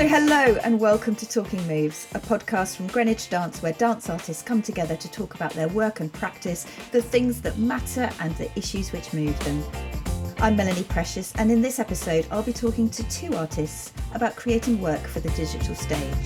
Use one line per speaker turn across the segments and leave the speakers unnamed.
So, hello and welcome to Talking Moves, a podcast from Greenwich Dance where dance artists come together to talk about their work and practice, the things that matter, and the issues which move them. I'm Melanie Precious, and in this episode, I'll be talking to two artists about creating work for the digital stage.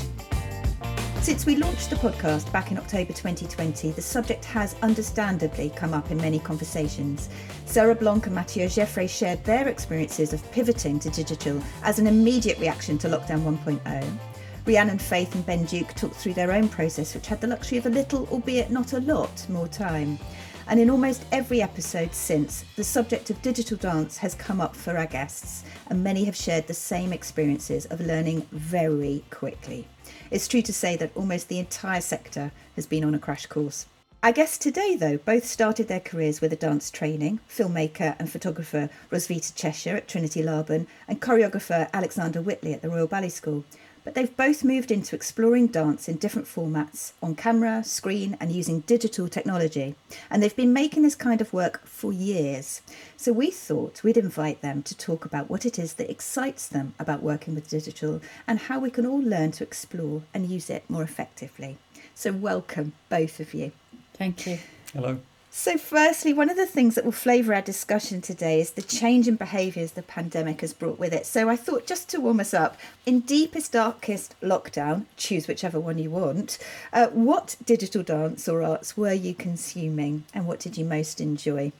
Since we launched the podcast back in October 2020, the subject has understandably come up in many conversations. Sarah Blanc and Mathieu Geffray shared their experiences of pivoting to digital as an immediate reaction to lockdown 1.0. Rhiannon Faith and Ben Duke talked through their own process, which had the luxury of a little, albeit not a lot, more time. And in almost every episode since, the subject of digital dance has come up for our guests, and many have shared the same experiences of learning very quickly. It's true to say that almost the entire sector has been on a crash course. Our guests today, though, both started their careers with a dance training, filmmaker and photographer Roswitha Chesher at Trinity Laban and choreographer Alexander Whitley at the Royal Ballet School but they've both moved into exploring dance in different formats on camera, screen, and using digital technology. And they've been making this kind of work for years. So we thought we'd invite them to talk about what it is that excites them about working with digital and how we can all learn to explore and use it more effectively. So, welcome, both of you.
Thank you.
Hello.
So, firstly, one of the things that will flavour our discussion today is the change in behaviours the pandemic has brought with it. So, I thought just to warm us up, in deepest, darkest lockdown, choose whichever one you want, uh, what digital dance or arts were you consuming and what did you most enjoy?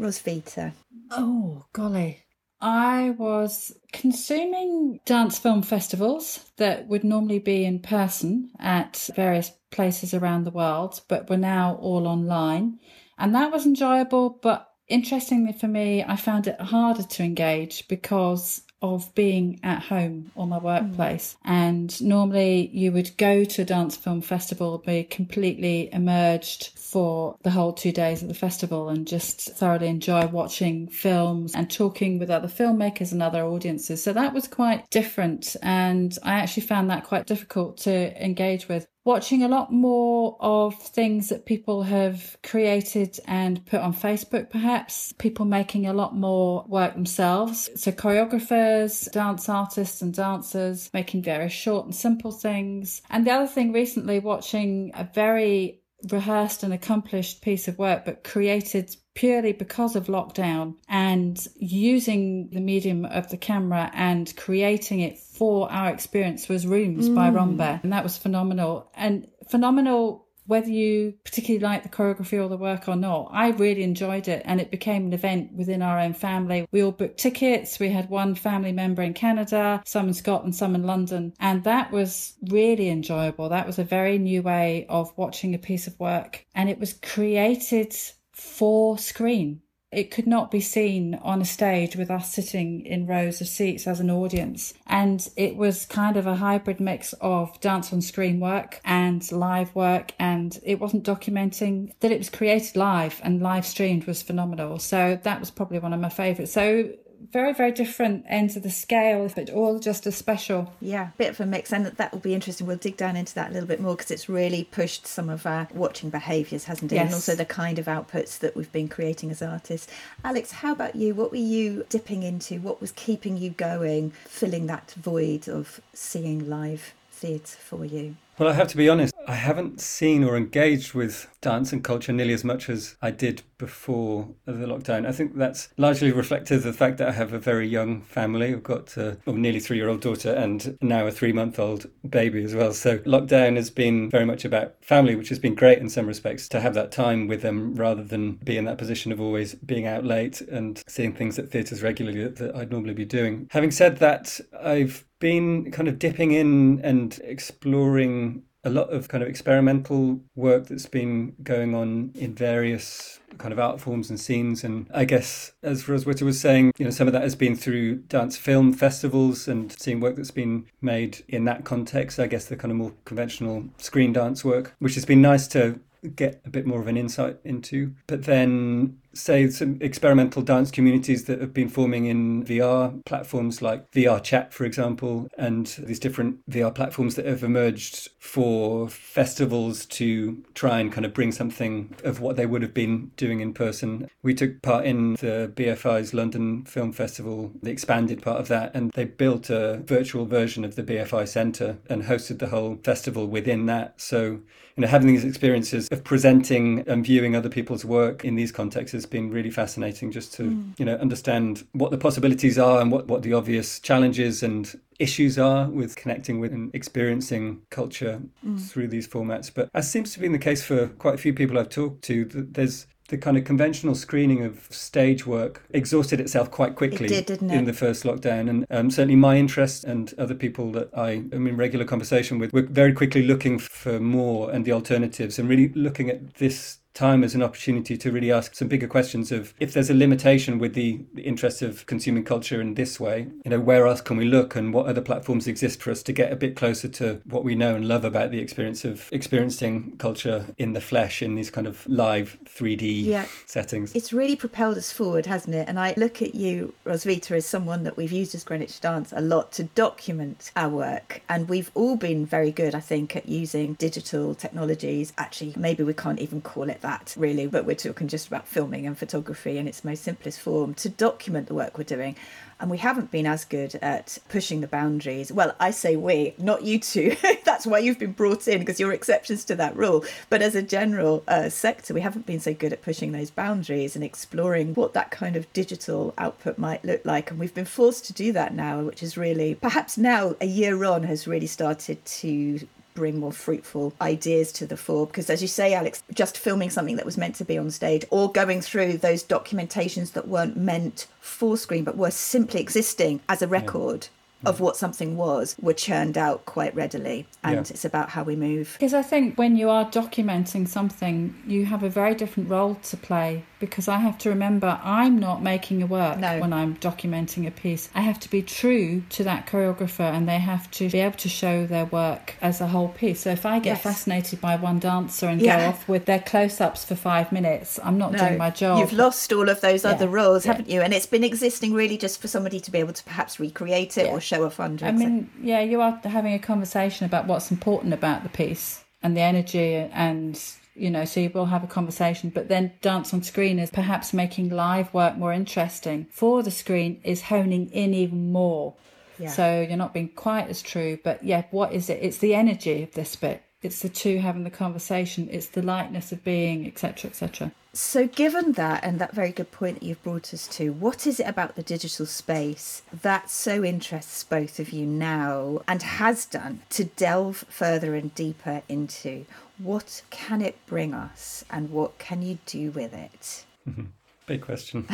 Roswitha.
Oh, golly. I was consuming dance film festivals that would normally be in person at various places around the world, but were now all online. And that was enjoyable. But interestingly for me, I found it harder to engage because of being at home or my workplace. Mm. And normally you would go to a dance film festival, be completely emerged for the whole two days of the festival and just thoroughly enjoy watching films and talking with other filmmakers and other audiences. So that was quite different. And I actually found that quite difficult to engage with watching a lot more of things that people have created and put on Facebook, perhaps. People making a lot more work themselves. So, choreographers, dance artists, and dancers making various short and simple things. And the other thing recently, watching a very rehearsed and accomplished piece of work, but created purely because of lockdown and using the medium of the camera and creating it for our experience was Rooms mm. by Rambert. And that was phenomenal. And phenomenal whether you particularly like the choreography or the work or not, I really enjoyed it and it became an event within our own family. We all booked tickets. We had one family member in Canada, some in Scotland, some in London. And that was really enjoyable. That was a very new way of watching a piece of work and it was created for screen. It could not be seen on a stage with us sitting in rows of seats as an audience. And it was kind of a hybrid mix of dance on screen work and live work. And it wasn't documenting that it was created live and live streamed was phenomenal. So that was probably one of my favorites. So very, very different ends of the scale, but all just as special.
Yeah, bit of a mix, and that will be interesting. We'll dig down into that a little bit more because it's really pushed some of our watching behaviours, hasn't it? Yes. And also the kind of outputs that we've been creating as artists. Alex, how about you? What were you dipping into? What was keeping you going, filling that void of seeing live theatre for you?
Well, I have to be honest, I haven't seen or engaged with dance and culture nearly as much as I did before the lockdown. I think that's largely reflective of the fact that I have a very young family. I've got a well, nearly three year old daughter and now a three month old baby as well. So lockdown has been very much about family, which has been great in some respects to have that time with them rather than be in that position of always being out late and seeing things at theatres regularly that, that I'd normally be doing. Having said that, I've been kind of dipping in and exploring a lot of kind of experimental work that's been going on in various kind of art forms and scenes. And I guess, as Roswitha was saying, you know, some of that has been through dance film festivals and seeing work that's been made in that context. I guess the kind of more conventional screen dance work, which has been nice to get a bit more of an insight into. But then say, some experimental dance communities that have been forming in VR platforms like VR Chat, for example, and these different VR platforms that have emerged for festivals to try and kind of bring something of what they would have been doing in person. We took part in the BFI's London Film Festival, the expanded part of that, and they built a virtual version of the BFI Centre and hosted the whole festival within that. So you know, having these experiences of presenting and viewing other people's work in these contexts has been really fascinating just to, mm. you know, understand what the possibilities are and what, what the obvious challenges and issues are with connecting with and experiencing culture mm. through these formats. But as seems to be the case for quite a few people I've talked to, there's the kind of conventional screening of stage work exhausted itself quite quickly
it did,
in the first lockdown. And um, certainly my interest and other people that I am in regular conversation with, were very quickly looking for more and the alternatives and really looking at this time as an opportunity to really ask some bigger questions of if there's a limitation with the, interest of consuming culture in this way, you know, where else can we look and what other platforms exist for us to get a bit closer to what we know and love about the experience of experiencing culture in the flesh in these kind of live 3D yeah. settings.
It's really propelled us forward, hasn't it? And I look at you, Roswitha, as someone that we've used as Greenwich Dance a lot to document our work. And we've all been very good, I think, at using digital technologies. Actually, maybe we can't even call it that that really, but we're talking just about filming and photography in its most simplest form to document the work we're doing. And we haven't been as good at pushing the boundaries. Well, I say we, not you two. That's why you've been brought in because you're exceptions to that rule. But as a general uh, sector, we haven't been so good at pushing those boundaries and exploring what that kind of digital output might look like. And we've been forced to do that now, which is really, perhaps now, a year on, has really started to bring more fruitful ideas to the fore. Because as you say, Alex, just filming something that was meant to be on stage or going through those documentations that weren't meant for screen but were simply existing as a record hmm. of what something was were churned out quite readily and yeah. it's about how we move
because i think when you are documenting something you have a very different role to play because i have to remember i'm not making a work no. when i'm documenting a piece i have to be true to that choreographer and they have to be able to show their work as a whole piece so if i get yes. fascinated by one dancer and yeah. go off with their close-ups for five minutes i'm not no. doing my job
you've lost all of those yeah. other roles haven't you and it's been existing really just for somebody to be able to perhaps recreate it or show a fund.
I mean, yeah, you are having a conversation about what's important about the piece and the energy and you know, so you will have a conversation. But then dance on screen is perhaps making live work more interesting for the screen is honing in even more. Yeah. So you're not being quite as true, but yeah, what is it? It's the energy of this bit. It's the two having the conversation. It's the lightness of being, etc., etc.
So, given that and that very good point that you've brought us to, what is it about the digital space that so interests both of you now and has done to delve further and deeper into? What can it bring us and what can you do with it?
Big question.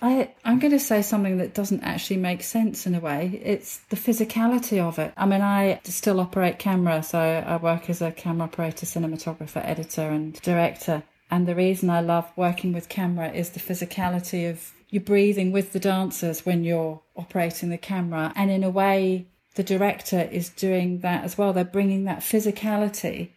I, I'm going to say something that doesn't actually make sense in a way. It's the physicality of it. I mean, I still operate camera, so I work as a camera operator, cinematographer, editor, and director. And the reason I love working with camera is the physicality of you breathing with the dancers when you're operating the camera. And in a way, the director is doing that as well. They're bringing that physicality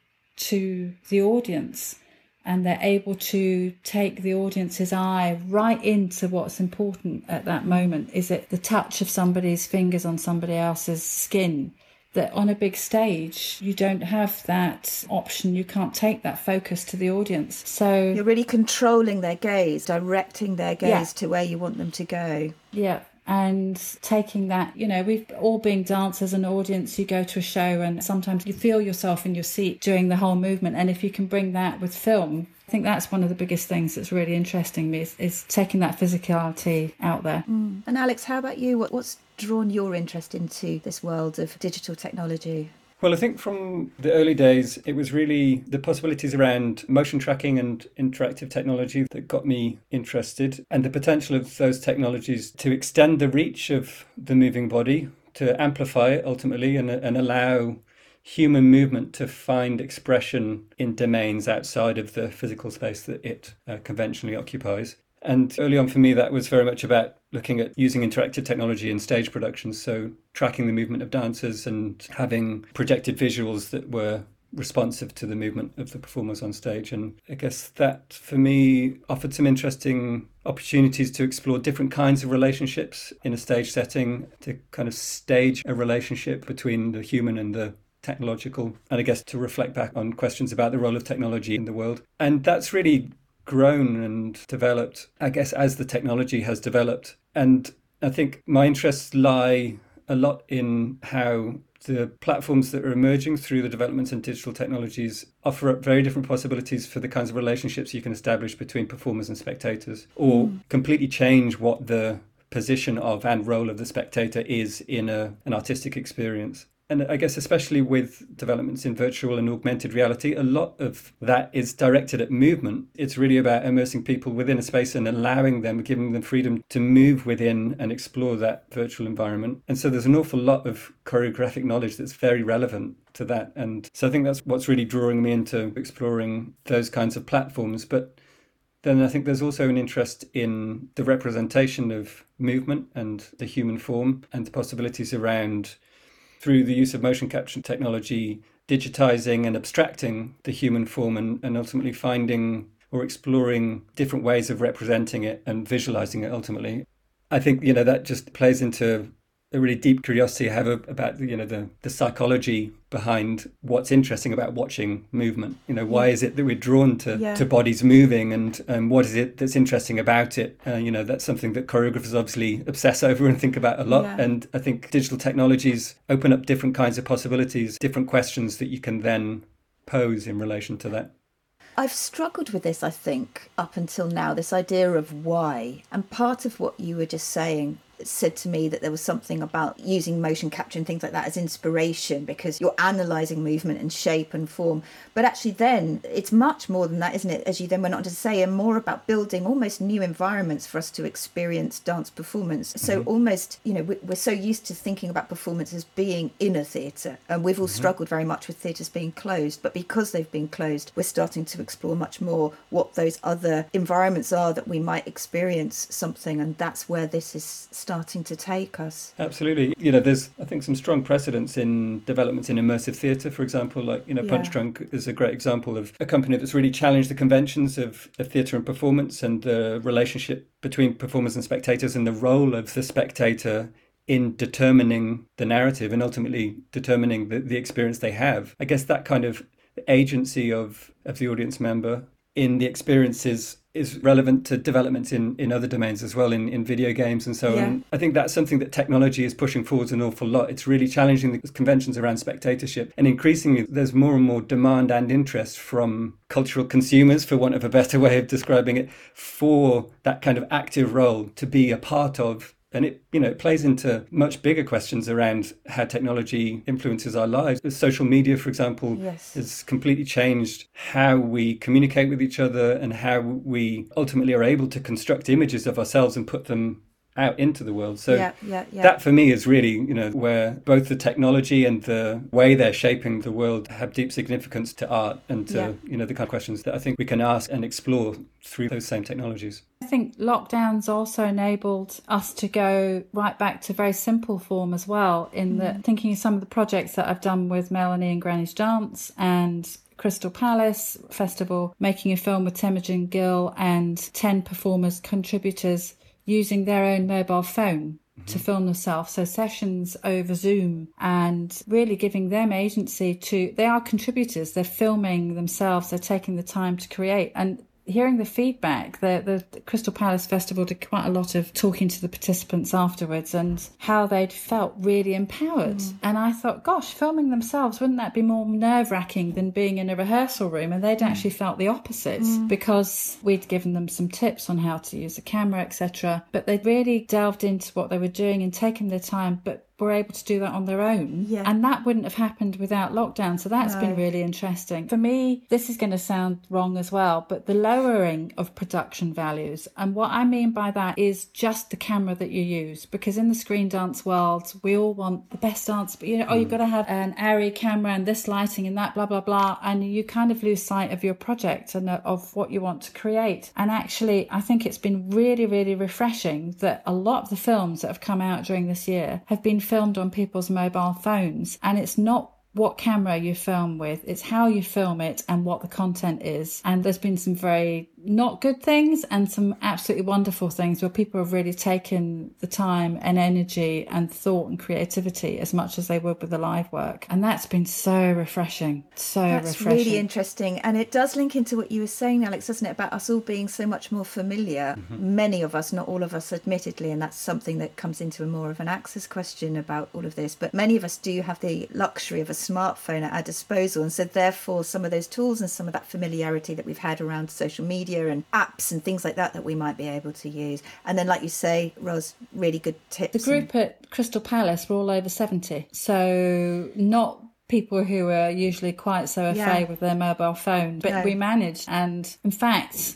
to the audience and they're able to take the audience's eye right into what's important at that moment. Is it the touch of somebody's fingers on somebody else's skin? That on a big stage, you don't have that option. You can't take that focus to the audience. So
you're really controlling their gaze, directing their gaze yeah. to where you want them to go.
Yeah and taking that, you know, we've all been dancers and audience, you go to a show and sometimes you feel yourself in your seat during the whole movement. And if you can bring that with film, I think that's one of the biggest things that's really interesting me is, is taking that physicality out there.
Mm. And Alex, how about you? What, what's drawn your interest into this world of digital technology?
Well, I think from the early days, it was really the possibilities around motion tracking and interactive technology that got me interested, and the potential of those technologies to extend the reach of the moving body, to amplify it ultimately, and, and allow human movement to find expression in domains outside of the physical space that it uh, conventionally occupies. And early on for me, that was very much about looking at using interactive technology in stage productions. So, tracking the movement of dancers and having projected visuals that were responsive to the movement of the performers on stage. And I guess that for me offered some interesting opportunities to explore different kinds of relationships in a stage setting, to kind of stage a relationship between the human and the technological, and I guess to reflect back on questions about the role of technology in the world. And that's really grown and developed, I guess, as the technology has developed. And I think my interests lie a lot in how the platforms that are emerging through the developments in digital technologies offer up very different possibilities for the kinds of relationships you can establish between performers and spectators, or mm. completely change what the position of and role of the spectator is in a, an artistic experience and I guess especially with developments in virtual and augmented reality, a lot of that is directed at movement. It's really about immersing people within a space and allowing them, giving them freedom to move within and explore that virtual environment. And so there's an awful lot of choreographic knowledge that's very relevant to that. And so I think that's what's really drawing me into exploring those kinds of platforms. But then I think there's also an interest in the representation of movement and the human form and the possibilities around through the use of motion capture technology, digitizing and abstracting the human form and, and ultimately finding or exploring different ways of representing it and visualizing it ultimately. I think, you know, that just plays into a really deep curiosity I have about you know the the psychology behind what's interesting about watching movement. You know, why is it that we're drawn to yeah. to bodies moving, and um, what is it that's interesting about it? Uh, you know, that's something that choreographers obviously obsess over and think about a lot. Yeah. And I think digital technologies open up different kinds of possibilities, different questions that you can then pose in relation to that.
I've struggled with this, I think, up until now, this idea of why. And part of what you were just saying said to me that there was something about using motion capture and things like that as inspiration because you're analysing movement and shape and form. But actually, then it's much more than that, isn't it? As you then went on to say, and more about building almost new environments for us to experience dance performance. So, mm-hmm. almost, you know, we're so used to thinking about performance as being in a theatre, and we've all mm-hmm. struggled very much with theatres being closed. But because they've been closed, we're starting to explore much more what those other environments are that we might experience something, and that's where this is starting to take us.
Absolutely. You know, there's, I think, some strong precedents in developments in immersive theatre, for example, like, you know, Punch yeah. Drunk is a great example of a company that's really challenged the conventions of, of theatre and performance and the relationship between performers and spectators and the role of the spectator in determining the narrative and ultimately determining the, the experience they have. I guess that kind of agency of, of the audience member in the experiences is relevant to developments in, in other domains as well, in, in video games and so yeah. on. I think that's something that technology is pushing forwards an awful lot. It's really challenging the conventions around spectatorship. And increasingly, there's more and more demand and interest from cultural consumers, for want of a better way of describing it, for that kind of active role to be a part of and it you know it plays into much bigger questions around how technology influences our lives social media for example yes. has completely changed how we communicate with each other and how we ultimately are able to construct images of ourselves and put them out into the world. So yeah, yeah, yeah. that for me is really, you know, where both the technology and the way they're shaping the world have deep significance to art and to, you know, the kind of questions that I think we can ask and explore through those same technologies.
I think lockdowns also enabled us to go right back to very simple form as well in the mm. thinking of some of the projects that I've done with Melanie and Greenwich Dance and Crystal Palace Festival, making a film with Temujin Gill and 10 performers, contributors using their own mobile phone to mm-hmm. film themselves. So sessions over Zoom and really giving them agency to, they are contributors. They're filming themselves. They're taking the time to create. And hearing the feedback, the, the Crystal Palace Festival did quite a lot of talking to the participants afterwards and how they'd felt really empowered. Mm. And I thought, gosh, filming themselves, wouldn't that be more nerve wracking than being in a rehearsal room? And they'd mm. actually felt the opposite mm. because we'd given them some tips on how to use a camera, etc. But they'd really delved into what they were doing and taken their time, but were able to do that on their own. Yeah. And that wouldn't have happened without lockdown. So that's no. been really interesting. For me, this is going to sound wrong as well, but the lowering of production values. And what I mean by that is just the camera that you use. Because in the screen dance world, we all want the best dance, but you know, mm. oh, you've got to have an Arri camera and this lighting and that, blah, blah, blah. And you kind of lose sight of your project and of what you want to create. And actually, I think it's been really, really refreshing that a lot of the films that have come out during this year have been filmed on people's mobile phones and it's not what camera you film with, it's how you film it and what the content is. And there's been some very not good things and some absolutely wonderful things where people have really taken the time and energy and thought and creativity as much as they would with the live work. And that's been so refreshing. So
that's
refreshing.
really interesting. And it does link into what you were saying, Alex, doesn't it, about us all being so much more familiar. Mm-hmm. Many of us, not all of us, admittedly, and that's something that comes into a more of an access question about all of this. But many of us do have the luxury of a smartphone at our disposal. And so, therefore, some of those tools and some of that familiarity that we've had around social media and apps and things like that that we might be able to use. And then, like you say, Ros, really good tips.
The group
and...
at Crystal Palace were all over 70. So, not people who are usually quite so afraid yeah. with their mobile phone, but no. we managed. And in fact,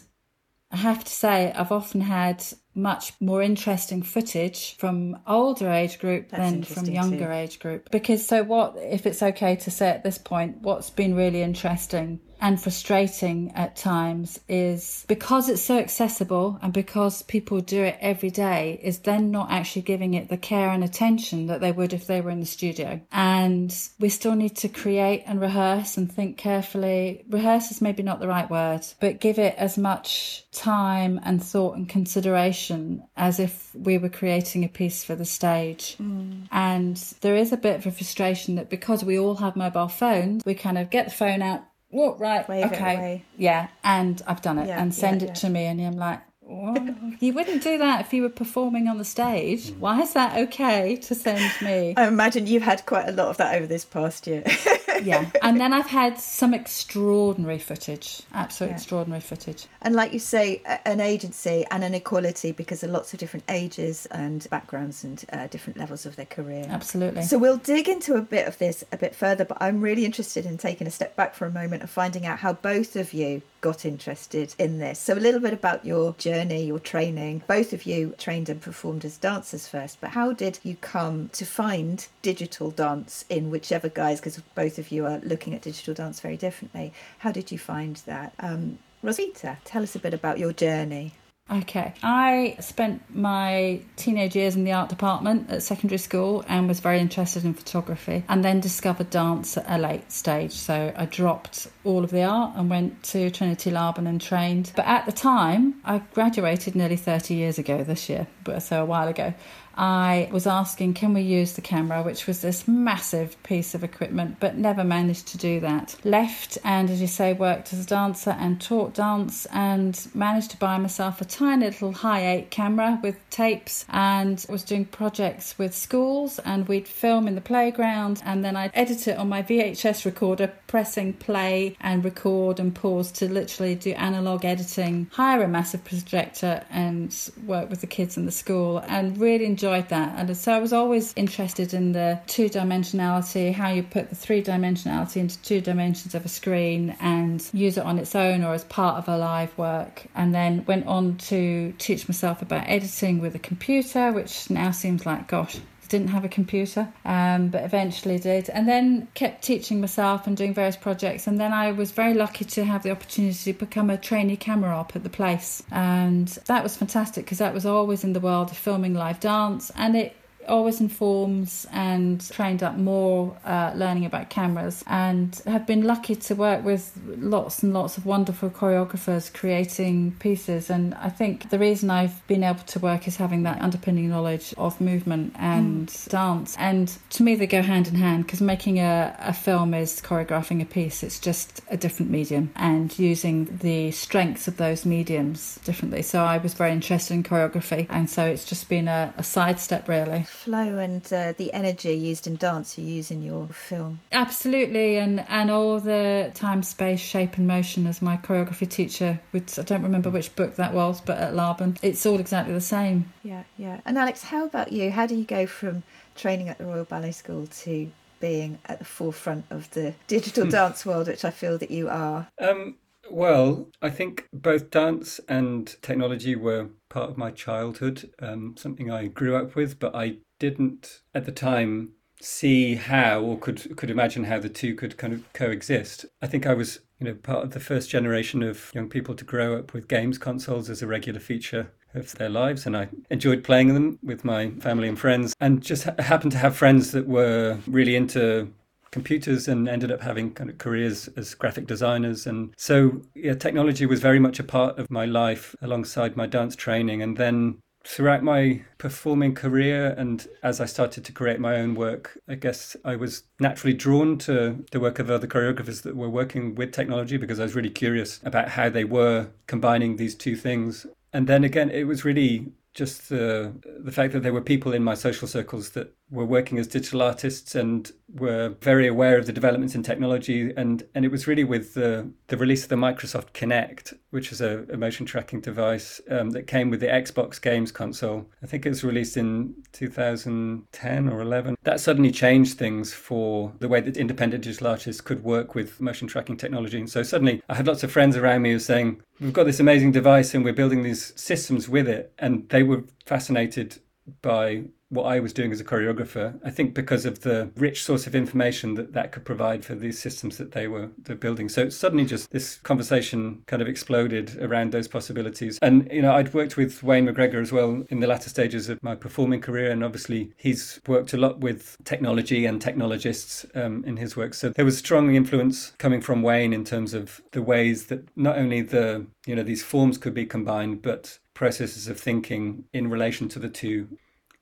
I have to say, I've often had much more interesting footage from older age group That's than from younger
too.
age group. Because so what, if it's okay to say at this point, what's been really interesting and frustrating at times is because it's so accessible and because people do it every day is then not actually giving it the care and attention that they would if they were in the studio. And we still need to create and rehearse and think carefully. Rehearse is maybe not the right word, but give it as much time and thought and consideration as if we were creating a piece for the stage. Mm. And there is a bit of a frustration that because we all have mobile phones, we kind of get the phone out well, right,
Wave
okay, yeah, and I've done it,
yeah,
and send
yeah,
it
yeah.
to me, and I'm like, you wouldn't do that if you were performing on the stage. Why is that okay to send me?
I imagine you've had quite a lot of that over this past year.
yeah. And then I've had some extraordinary footage, absolute yeah. extraordinary footage.
And like you say, an agency and an equality because of lots of different ages and backgrounds and uh, different levels of their career.
Absolutely.
So we'll dig into a bit of this a bit further, but I'm really interested in taking a step back for a moment and finding out how both of you got interested in this. So, a little bit about your journey, your training. Both of you trained and performed as dancers first, but how did you come to find digital dance in whichever guise? Because both of you are looking at digital dance very differently. How did you find that? Um, Roswitha, tell us a bit about your journey.
Okay. I spent my teenage years in the art department at secondary school and was very interested in photography and then discovered dance at a late stage. So I dropped all of the art and went to Trinity Laban and trained. But at the time, I graduated nearly 30 years ago this year, so a while ago. I was asking, can we use the camera, which was this massive piece of equipment, but never managed to do that. Left and, as you say, worked as a dancer and taught dance and managed to buy myself a tiny little Hi8 camera with tapes and was doing projects with schools and we'd film in the playground and then I'd edit it on my VHS recorder, pressing play and record and pause to literally do analog editing, hire a massive projector and work with the kids in the school and really enjoy enjoyed that. And so I was always interested in the two dimensionality, how you put the three dimensionality into two dimensions of a screen and use it on its own or as part of a live work. And then went on to teach myself about editing with a computer, which now seems like, gosh, didn't have a computer, um, but eventually did. And then kept teaching myself and doing various projects. And then I was very lucky to have the opportunity to become a trainee camera op at the place. And that was fantastic because that was always in the world of filming live dance. And it always informs and trained up more uh, learning about cameras and have been lucky to work with lots and lots of wonderful choreographers creating pieces. And I think the reason I've been able to work is having that underpinning knowledge of movement and mm. dance. And to me they go hand in hand because making a, a film is choreographing a piece. It's just a different medium and using the strengths of those mediums differently. So I was very interested in choreography and so it's just been a, a sidestep really
flow and uh, the energy used in dance you use in your film.
Absolutely, and and all the time, space, shape, and motion as my choreography teacher. Which I don't remember which book that was, but at Laban, it's all exactly the same.
Yeah, yeah. And Alex, how about you? How do you go from training at the Royal Ballet School to being at the forefront of the digital dance world, which I feel that you are?
Um, well, I think both dance and technology were part of my childhood, um, something I grew up with, but I didn't at the time see how or could could imagine how the two could kind of coexist. I think I was, you know, part of the first generation of young people to grow up with games consoles as a regular feature of their lives and I enjoyed playing them with my family and friends and just ha- happened to have friends that were really into computers and ended up having kind of careers as graphic designers. And so, yeah, technology was very much a part of my life alongside my dance training. And then throughout my performing career and as I started to create my own work, I guess I was naturally drawn to the work of other choreographers that were working with technology because I was really curious about how they were combining these two things. And then again, it was really just the the fact that there were people in my social circles that were working as digital artists and were very aware of the developments in technology. And and it was really with the the release of the Microsoft Kinect which is a, a motion tracking device um, that came with the Xbox games console. I think it was released in 2010 or 11 that suddenly changed things for the way that independent digital artists could work with motion tracking technology. And so suddenly I had lots of friends around me who were saying we've got this amazing device and we're building these systems with it. And they were fascinated by what I was doing as a choreographer. I think because of the rich source of information that that could provide for these systems that they were building. So suddenly just this conversation kind of exploded around those possibilities. And you know, I'd worked with Wayne McGregor as well in the latter stages of my performing career, and obviously he's worked a lot with technology and technologists um, in his work. So there was strong influence coming from Wayne in terms of the ways that not only the you know these forms could be combined, but processes of thinking in relation to the two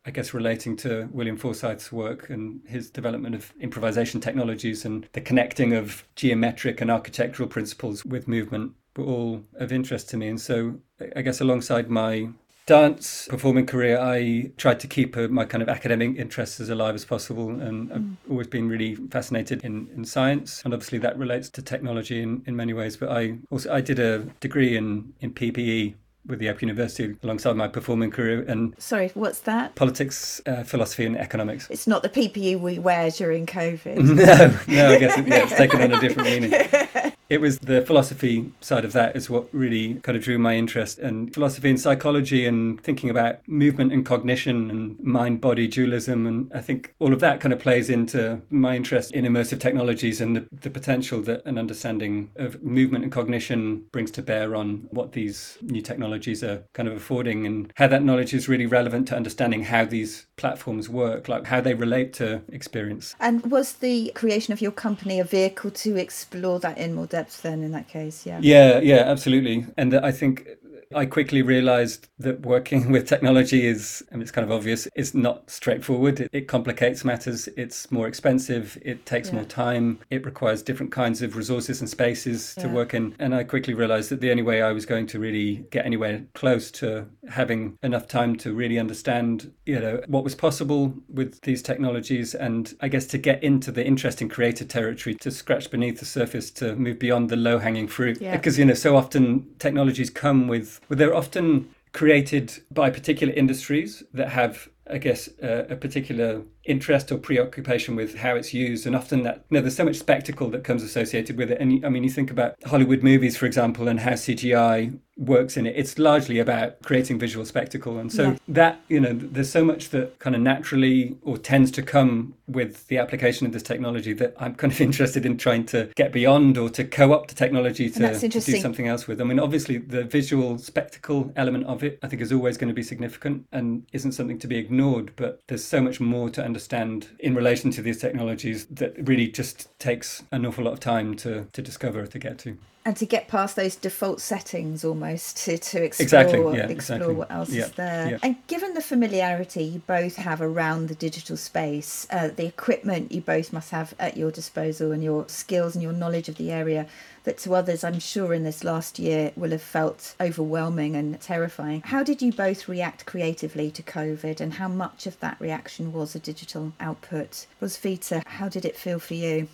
I guess relating to William Forsythe's work and his development of improvisation technologies and the connecting of geometric and architectural principles with movement were all of interest to me. And so I guess alongside my dance performing career, I tried to keep uh, my kind of academic interests as alive as possible. And I've mm. always been really fascinated in, in science. And obviously that relates to technology in, in many ways. But I also I did a degree in, in PPE with the Open University alongside my performing career. And
sorry, what's that?
Politics, uh, philosophy, and economics.
It's not the PPE we wear during COVID.
no, no, I guess it, yeah, it's taken on a different meaning. it was the philosophy side of that is what really kind of drew my interest. And philosophy and psychology and thinking about movement and cognition and mind body dualism and i think all of that kind of plays into my interest in immersive technologies and the, the potential that an understanding of movement and cognition brings to bear on what these new technologies are kind of affording and how that knowledge is really relevant to understanding how these platforms work like how they relate to experience.
And was the creation of your company a vehicle to explore that in more depth steps then in that case yeah.
Yeah yeah absolutely. And i think I quickly realized that working with technology is, mean, it's kind of obvious, it's not straightforward. It, it complicates matters. It's more expensive. It takes yeah. more time. It requires different kinds of resources and spaces yeah. to work in. And I quickly realized that the only way I was going to really get anywhere close to having enough time to really understand, you know, what was possible with these technologies and I guess to get into the interesting creative territory, to scratch beneath the surface, to move beyond the low hanging fruit. Yeah. Because, you know, so often technologies come with but they're often created by particular industries that have I guess, uh, a particular interest or preoccupation with how it's used. And often that, you know, there's so much spectacle that comes associated with it. And I mean, you think about Hollywood movies, for example, and how CGI works in it. It's largely about creating visual spectacle. And so yeah. that, you know, there's so much that kind of naturally or tends to come with the application of this technology that I'm kind of interested in trying to get beyond or to co opt the technology to, to, do something else with. I mean, obviously, the visual spectacle element of it, I think, is always going to be significant and isn't something to be ignored. But there's so much more to understand in relation to these technologies that really just takes an awful lot of time to, to discover, to get to
and to get past those default settings almost to, to explore
exactly, yeah,
explore
exactly.
what else yeah, is there. Yeah. and given the familiarity you both have around the digital space uh, the equipment you both must have at your disposal and your skills and your knowledge of the area that to others i'm sure in this last year will have felt overwhelming and terrifying. How did you both react creatively to covid and how much of that reaction was a digital output? Roswitha how did it feel for you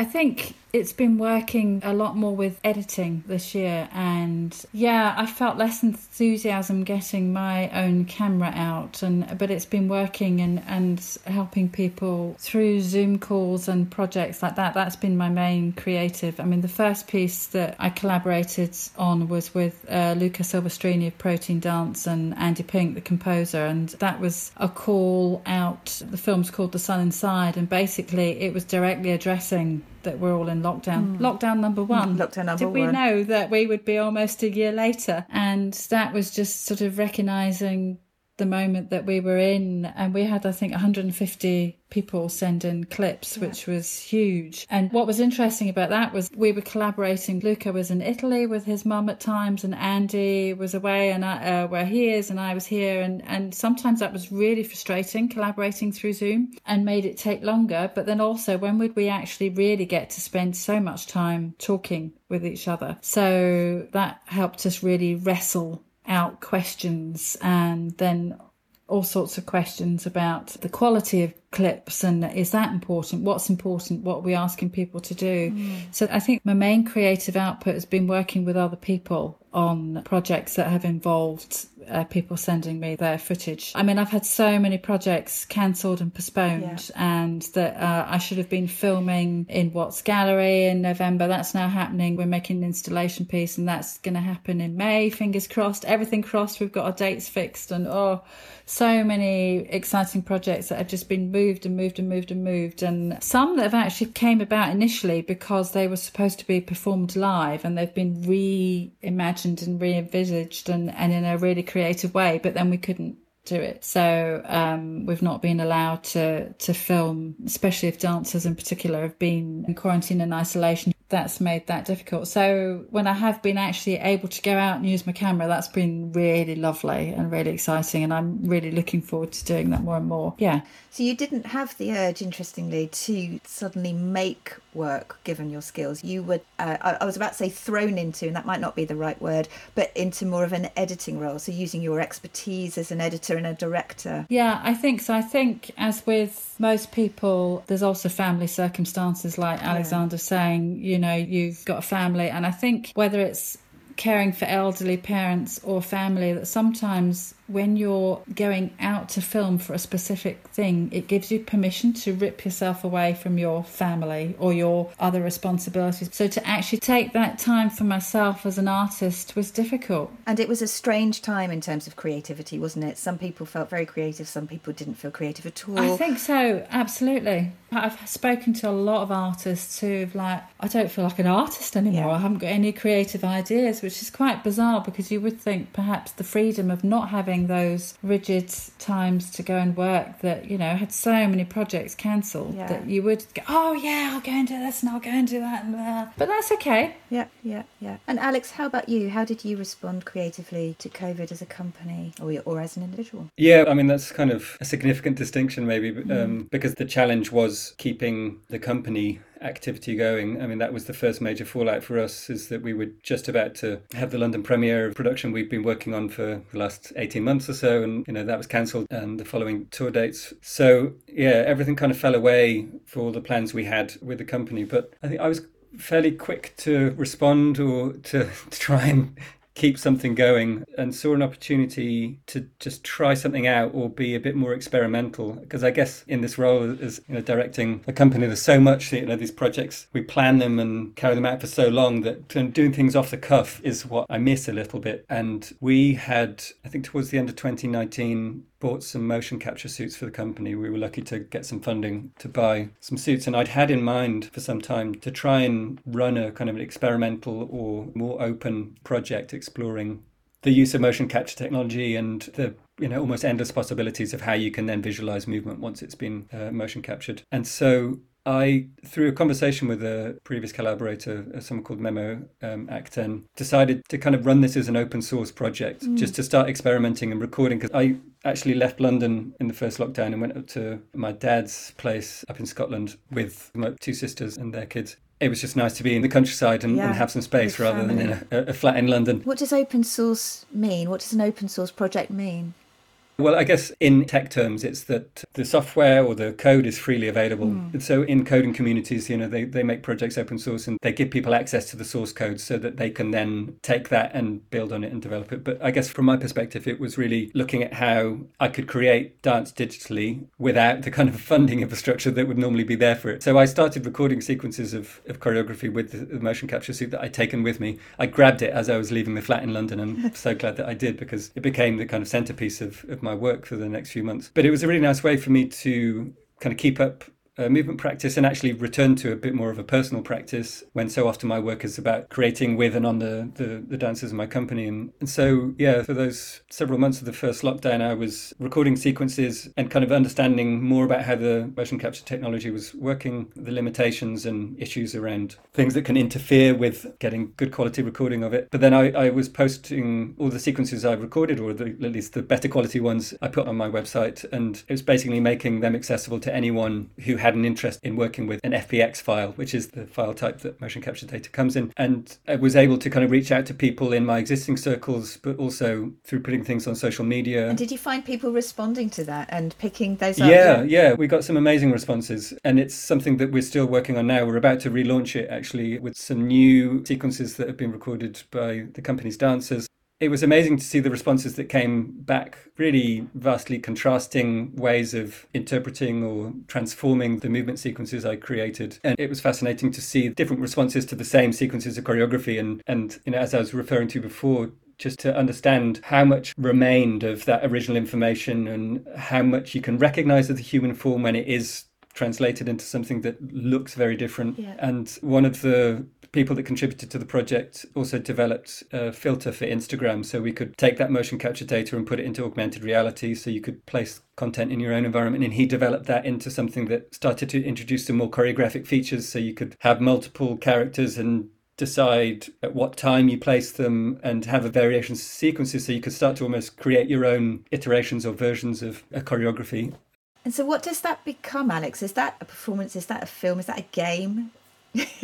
I think it's been working a lot more with editing this year, and yeah, I felt less enthusiasm getting my own camera out, and but it's been working and and helping people through Zoom calls and projects like that. That's been my main creative. I mean, the first piece that I collaborated on was with uh, Luca Silvestrini of Protein Dance and Andy Pink, the composer, and that was a call out. The film's called The Sun Inside, and basically it was directly addressing that we're all in lockdown. Mm. Lockdown number one.
Lockdown number
Did we one. know that we would be almost a year later? And that was just sort of recognizing the moment that we were in, and we had, I think, 150 people send in clips, yeah. which was huge. And what was interesting about that was we were collaborating. Luca was in Italy with his mum at times, and Andy was away and I, uh, where he is, and I was here. And, and sometimes that was really frustrating collaborating through Zoom and made it take longer. But then also, when would we actually really get to spend so much time talking with each other? So that helped us really wrestle out questions and then all sorts of questions about the quality of clips and is that important? What's important? What are we asking people to do? Mm. So I think my main creative output has been working with other people on projects that have involved uh, people sending me their footage. I mean, I've had so many projects cancelled and postponed, yeah. and that uh, I should have been filming in Watts Gallery in November. That's now happening. We're making an installation piece, and that's going to happen in May. Fingers crossed. Everything crossed. We've got our dates fixed, and oh, so many exciting projects that have just been moved and moved and moved and moved, and some that have actually came about initially because they were supposed to be performed live, and they've been reimagined and re-envisaged, and, and in a really creative way, but then we couldn't do it. So um, we've not been allowed to to film, especially if dancers in particular have been in quarantine and isolation that's made that difficult. So when I have been actually able to go out and use my camera, that's been really lovely and really exciting. And I'm really looking forward to doing that more and more. Yeah.
So you didn't have the urge, interestingly, to suddenly make work given your skills. You were, uh, I, I was about to say thrown into, and that might not be the right word, but into more of an editing role. So using your expertise as an editor and a director.
Yeah, I think so. I think as with most people, there's also family circumstances, like Alexander yeah. saying, you know, you've got a family. And I think whether it's caring for elderly parents or family that sometimes when you're going out to film for a specific thing, it gives you permission to rip yourself away from your family or your other responsibilities. So to actually take that time for myself as an artist was difficult.
And it was a strange time in terms of creativity, wasn't it? Some people felt very creative, some people didn't feel creative at all.
I think so, absolutely. I've spoken to a lot of artists who've like, I don't feel like an artist anymore. Yeah. I haven't got any creative ideas, which is quite bizarre because you would think perhaps the freedom of not having those rigid times to go and work that, you know, had so many projects cancelled yeah. that you would go, oh, yeah, I'll go and do this and I'll go and do that. And, uh, but that's okay.
Yeah, yeah, yeah. And Alex, how about you? How did you respond creatively to COVID as a company or, or as an individual?
Yeah, I mean, that's kind of a significant distinction, maybe, um, mm. because the challenge was keeping the company activity going. I mean, that was the first major fallout for us is that we were just about to have the London premiere of production we've been working on for the last 18 months or so. And, you know, that was cancelled and the following tour dates. So, yeah, everything kind of fell away for all the plans we had with the company. But I think I was fairly quick to respond or to, to try and keep something going and saw an opportunity to just try something out or be a bit more experimental. Because i guess in this role as you know directing a company there's so much you know these projects we plan them and carry them out for so long that doing things off the cuff is what i miss a little bit. And we had i think towards the end of 2019 bought some motion capture suits for the company. We were lucky to get some funding to buy some suits, and I'd had in mind for some time to try and run a kind of an experimental or more open project exploring the use of motion capture technology and the you know almost endless possibilities of how you can then visualize movement once it's been uh, motion captured. And so I, through a conversation with a previous collaborator, uh, someone called Memo um, Akten, decided to kind of run this as an open source project, mm. just to start experimenting and recording. Because I actually left London in the first lockdown and went up to my dad's place up in Scotland with my two sisters and their kids it was just nice to be in the countryside and, yeah, and have some space rather family. than in a, a, flat in London.
What does open source mean? What does an open source project mean?
Well, I guess in tech terms, it's that the software or the code is freely available. Mm. So in coding communities, you know, they, they make projects open source and they give people access to the source code so that they can then take that and build on it and develop it. But I guess from my perspective, it was really looking at how I could create dance digitally without the kind of funding infrastructure that would normally be there for it. So I started recording sequences of, of choreography with the, the motion capture suit that I'd taken with me. I grabbed it as I was leaving the flat in London and I'm so glad that I did because it became the kind of centerpiece of, of my my work for the next few months. But it was a really nice way for me to kind of keep up uh, movement practice and actually returned to a bit more of a personal practice when so often my work is about creating with and on the, the, the dancers in my company. And, and so, yeah, for those several months of the first lockdown, I was recording sequences and kind of understanding more about how the motion capture technology was working, the limitations and issues around things that can interfere with getting good quality recording of it. But then I, I was posting all the sequences I recorded, or the, at least the better quality ones I put on my website. And it was basically making them accessible to anyone who had an interest in working with an FBX file, which is the file type that motion capture data comes in. And I was able to kind of reach out to people in my existing circles, but also through putting things on social media.
And did you find people responding to that and picking those up?
Yeah, yeah, we got some amazing responses. And it's something that we're still working on now. We're about to relaunch it actually with some new sequences that have been recorded by the company's dancers it was amazing to see the responses that came back, really vastly contrasting ways of interpreting or transforming the movement sequences I created. And it was fascinating to see different responses to the same sequences of choreography. And, and you know, as I was referring to before, just to understand how much remained of that original information and how much you can recognize as the human form when it is translated into something that looks very different.
Yeah.
And one of the people that contributed to the project also developed a filter for Instagram. So we could take that motion capture data and put it into augmented reality. So you could place content in your own environment. And he developed that into something that started to introduce some more choreographic features. So you could have multiple characters and decide at what time you place them and have a variation sequences so you could start to almost create your own iterations or versions of a choreography.
And so, what does that become, Alex? Is that a performance? Is that a film? Is that a game?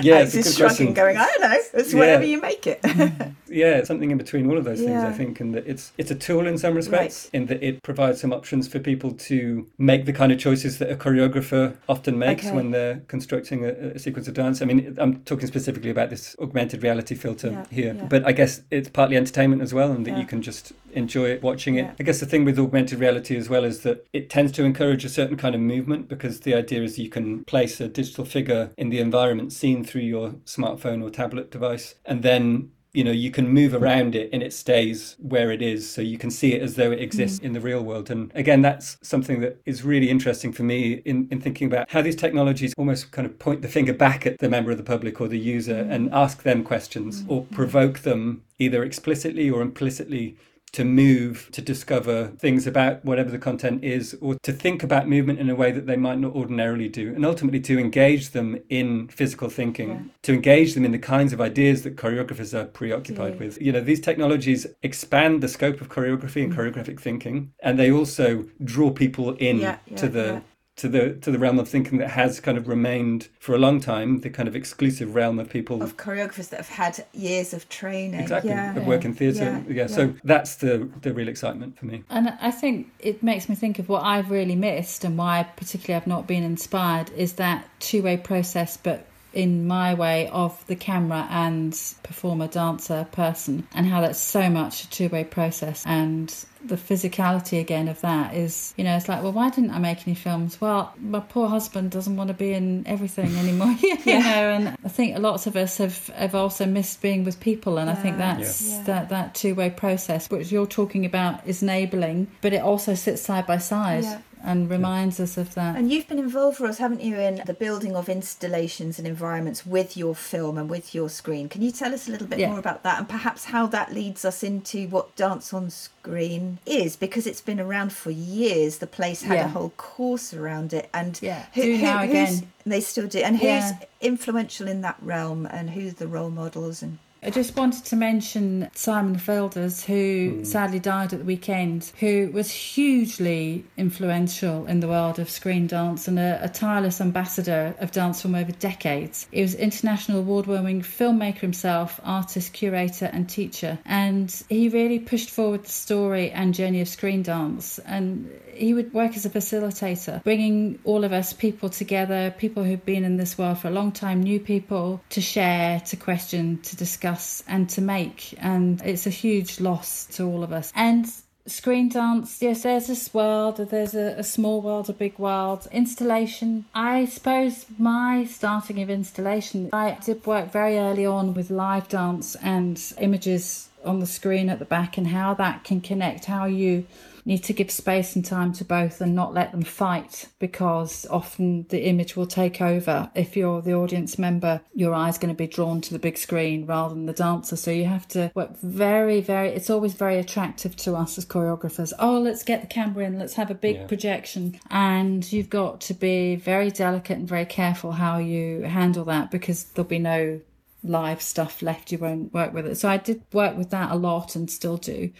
yeah,
it's just shrugging, going, I don't know. It's yeah. whatever you make it.
Mm, yeah, it's something in between all of those yeah. things, I think, and that it's it's a tool in some respects, right. in that it provides some options for people to make the kind of choices that a choreographer often makes okay. when they're constructing a, a, sequence of dance. I mean, I'm talking specifically about this augmented reality filter yeah. here, but I guess it's partly entertainment as well, and that you can just enjoy watching it. I guess the thing with augmented reality as well is that it tends to encourage a certain kind of movement because the idea is you can place a digital figure in the environment seen through your smartphone or tablet device, and then you know you can move around it and it stays where it is so you can see it as though it exists mm. in the real world and again that's something that is really interesting for me in, in thinking about how these technologies almost kind of point the finger back at the member of the public or the user mm. and ask them questions mm. or provoke them either explicitly or implicitly to move, to discover things about whatever the content is, or to think about movement in a way that they might not ordinarily do, and ultimately to engage them in physical thinking, yeah. to engage them in the kinds of ideas that choreographers are preoccupied yeah. with. You know, these technologies expand the scope of choreography and mm. choreographic thinking, and they also draw people in yeah, to the to the to the realm of thinking that has kind of remained for a long time the kind of exclusive realm of people
of choreographers that have had years of training
exactly yeah. of work in theatre yeah. Yeah. yeah. so that's the the real excitement for me
and i think it makes me think of what i've really missed and why particularly i've not been inspired is that two-way process but in my way of the camera and performer, dancer, person, and how that's so much a two way process. And the physicality again of that is, you know, it's like, well, why didn't I make any films? Well, my poor husband doesn't want to be in everything anymore, you yeah. know. And I think lots of us have, have also missed being with people, and yeah. I think that's yeah. that that two way process, which you're talking about, is enabling, but it also sits side by side and reminds us of that.
And you've been involved for us, haven't you, in the building of installations and environments with your film and with your screen. Can you tell us a little bit yeah. more about that and perhaps how that leads us into what Dance on Screen is? Because it's been around for years. The place had yeah. a whole course around it, and
yeah, who, do who, now again.
They still do. And who's influential in that realm, and who's the role models and
I just wanted to mention Simon Fildes, who mm. sadly died at the weekend, who was hugely influential in the world of screen dance and a, a tireless ambassador of dance from over decades. He was international award winning filmmaker himself, artist, curator, and teacher. And he really pushed forward the story and journey of screen dance. And he would work as a facilitator, bringing all of us people together, people who've been in this world for a long time, new people to share, to question, to discuss, and to make. And it's a huge loss to all of us. And screen dance yes there's this world there's a, a, small world a big world installation i suppose my starting of installation i did work very early on with live dance and images on the screen at the back and how that can connect how you need to give space and time to both and not let them fight because often the image will take over. If you're the audience member, your eye's going to be drawn to the big screen rather than the dancer. So you have to work very, very, it's always very attractive to us as choreographers. Oh, let's get the camera in, let's have a big yeah. projection. And you've got to be very delicate and very careful how you handle that because there'll be no live stuff left. You won't work with it. So I did work with that a lot and still do.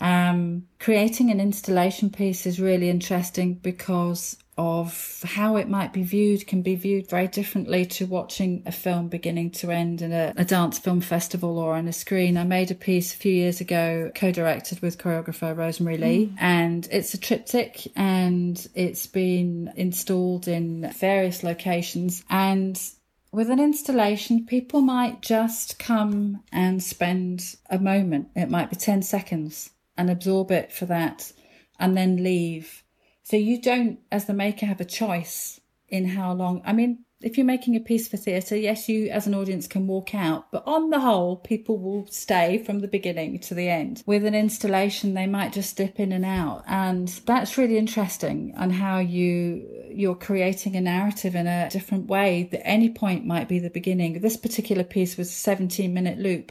Um, creating an installation piece is really interesting because of how it might be viewed can be viewed very differently to watching a film beginning to end in a, a dance film festival or on a screen. I made a piece a few years ago, co-directed with choreographer Rosemary Lee, mm. and it's a triptych and it's been installed in various locations and with an installation, people might just come and spend a moment. It might be 10 seconds and absorb it for that and then leave. So you don't, as the maker, have a choice in how long. I mean, if you're making a piece for theatre, yes, you as an audience can walk out, but on the whole, people will stay from the beginning to the end. With an installation, they might just dip in and out, and that's really interesting on how you you're creating a narrative in a different way. That any point might be the beginning. This particular piece was a 17 minute loop,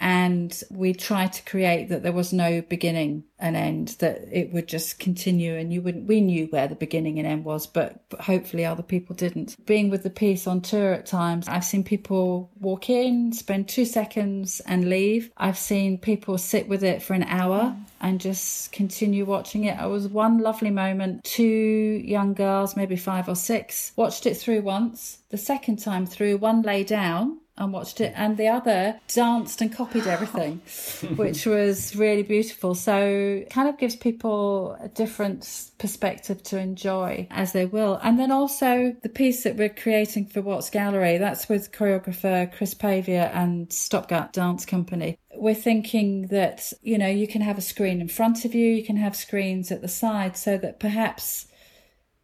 and we tried to create that there was no beginning and end that it would just continue and you wouldn't we knew where the beginning and end was but, but hopefully other people didn't being with the piece on tour at times i've seen people walk in spend two seconds and leave i've seen people sit with it for an hour and just continue watching it. It was one lovely moment. Two young girls, maybe five or six, watched it through once. The second time through, one lay down and watched it, and the other danced and copied everything, which was really beautiful. So, kind of gives people a different perspective to enjoy as they will. And then also the piece that we're creating for Watts Gallery, that's with choreographer Chris Pavia and Stopgap Dance Company. We're thinking that, you know, you can have a screen in front of you, you can have screens at the side, so that perhaps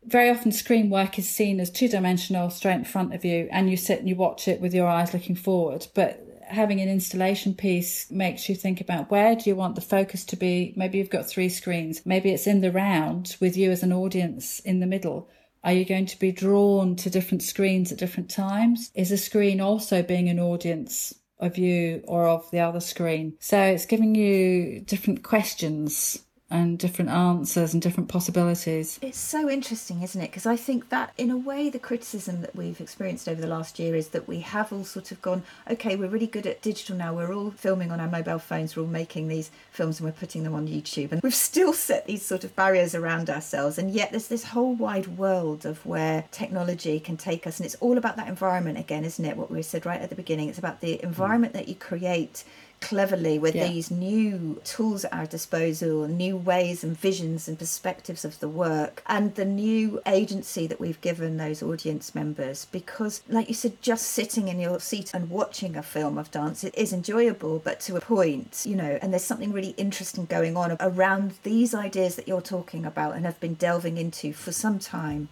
very often screen work is seen as two dimensional straight in front of you and you sit and you watch it with your eyes looking forward. But having an installation piece makes you think about where do you want the focus to be? Maybe you've got three screens. Maybe it's in the round with you as an audience in the middle. Are you going to be drawn to different screens at different times? Is a screen also being an audience of you or of the other screen? So it's giving you different questions and different answers and different possibilities.
It's so interesting, isn't it? Because I think that, in a way, the criticism that we've experienced over the last year is that we have all sort of gone, okay, we're really good at digital now. We're all filming on our mobile phones. We're all making these films and we're putting them on YouTube. And we've still set these sort of barriers around ourselves. And yet, there's this whole wide world of where technology can take us. And it's all about that environment again, isn't it? What we said right at the beginning. It's about the mm. environment that you create cleverly with yeah. these new tools at our disposal, new ways and visions and perspectives of the work, and the new agency that we've given those audience members. Because, like you said, just sitting in your seat and watching a film of dance, it is enjoyable, but to a point, you know, and there's something really interesting going on around these ideas that you're talking about and have been delving into for some time.